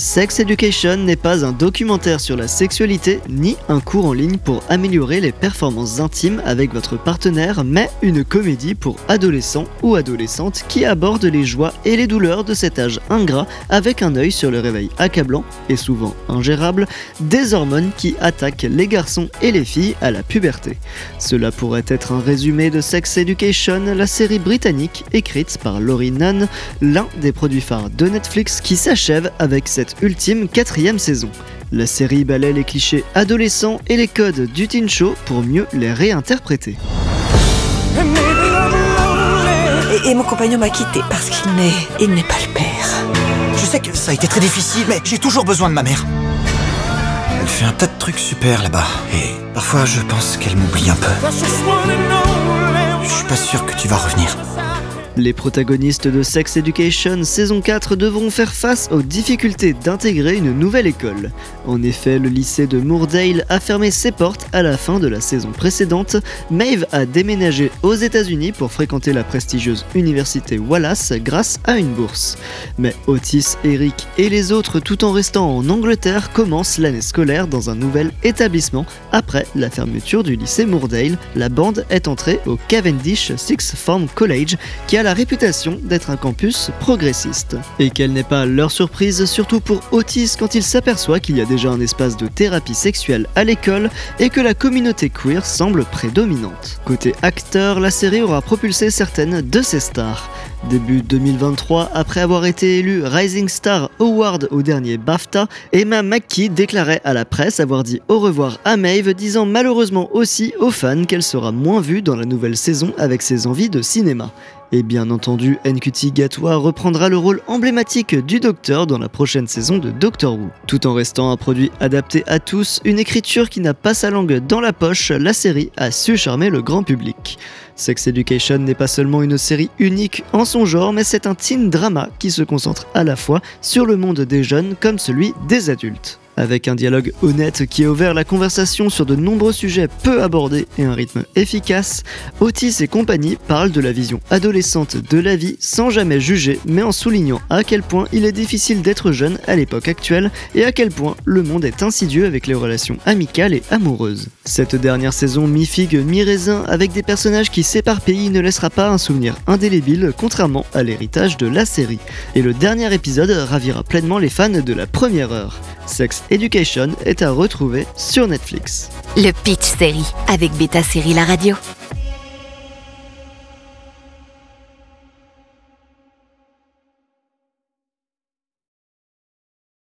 Sex Education n'est pas un documentaire sur la sexualité ni un cours en ligne pour améliorer les performances intimes avec votre partenaire, mais une comédie pour adolescents ou adolescentes qui aborde les joies et les douleurs de cet âge ingrat avec un œil sur le réveil accablant et souvent ingérable des hormones qui attaquent les garçons et les filles à la puberté. Cela pourrait être un résumé de Sex Education, la série britannique écrite par Laurie Nunn, l'un des produits phares de Netflix qui s'achève avec cette ultime quatrième saison. La série balaie les clichés adolescents et les codes du teen show pour mieux les réinterpréter. Et, mon compagnon m'a quitté parce qu'il n'est. il n'est pas le père. Je sais que ça a été très difficile, mais j'ai toujours besoin de ma mère. Elle fait un tas de trucs super là-bas, et parfois je pense qu'elle m'oublie un peu. Je suis pas sûr que tu vas revenir. Les protagonistes de Sex Education saison 4 devront faire face aux difficultés d'intégrer une nouvelle école. En effet, le lycée de Moordale a fermé ses portes à la fin de la saison précédente. Maeve a déménagé aux États-Unis pour fréquenter la prestigieuse université Wallace grâce à une bourse. Mais Otis, Eric et les autres, tout en restant en Angleterre, commencent l'année scolaire dans un nouvel établissement après la fermeture du lycée Moordale. La bande est entrée au Cavendish Sixth Form College la réputation d'être un campus progressiste. Et quelle n'est pas leur surprise, surtout pour Otis quand il s'aperçoit qu'il y a déjà un espace de thérapie sexuelle à l'école et que la communauté queer semble prédominante. Côté acteur, la série aura propulsé certaines de ses stars. Début 2023, après avoir été élue Rising Star Award au dernier BAFTA, Emma McKee déclarait à la presse avoir dit au revoir à Maeve, disant malheureusement aussi aux fans qu'elle sera moins vue dans la nouvelle saison avec ses envies de cinéma. Et bien entendu, NQT Gatwa reprendra le rôle emblématique du Docteur dans la prochaine saison de Doctor Who. Tout en restant un produit adapté à tous, une écriture qui n'a pas sa langue dans la poche, la série a su charmer le grand public. Sex Education n'est pas seulement une série unique en son genre, mais c'est un teen drama qui se concentre à la fois sur le monde des jeunes comme celui des adultes. Avec un dialogue honnête qui a ouvert la conversation sur de nombreux sujets peu abordés et un rythme efficace, Otis et compagnie parlent de la vision adolescente de la vie sans jamais juger, mais en soulignant à quel point il est difficile d'être jeune à l'époque actuelle et à quel point le monde est insidieux avec les relations amicales et amoureuses. Cette dernière saison mi-figue, mi-raisin, avec des personnages qui s'éparpillent, ne laissera pas un souvenir indélébile, contrairement à l'héritage de la série. Et le dernier épisode ravira pleinement les fans de la première heure. Sex Education est à retrouver sur Netflix. Le Pitch Série avec Beta Série La Radio.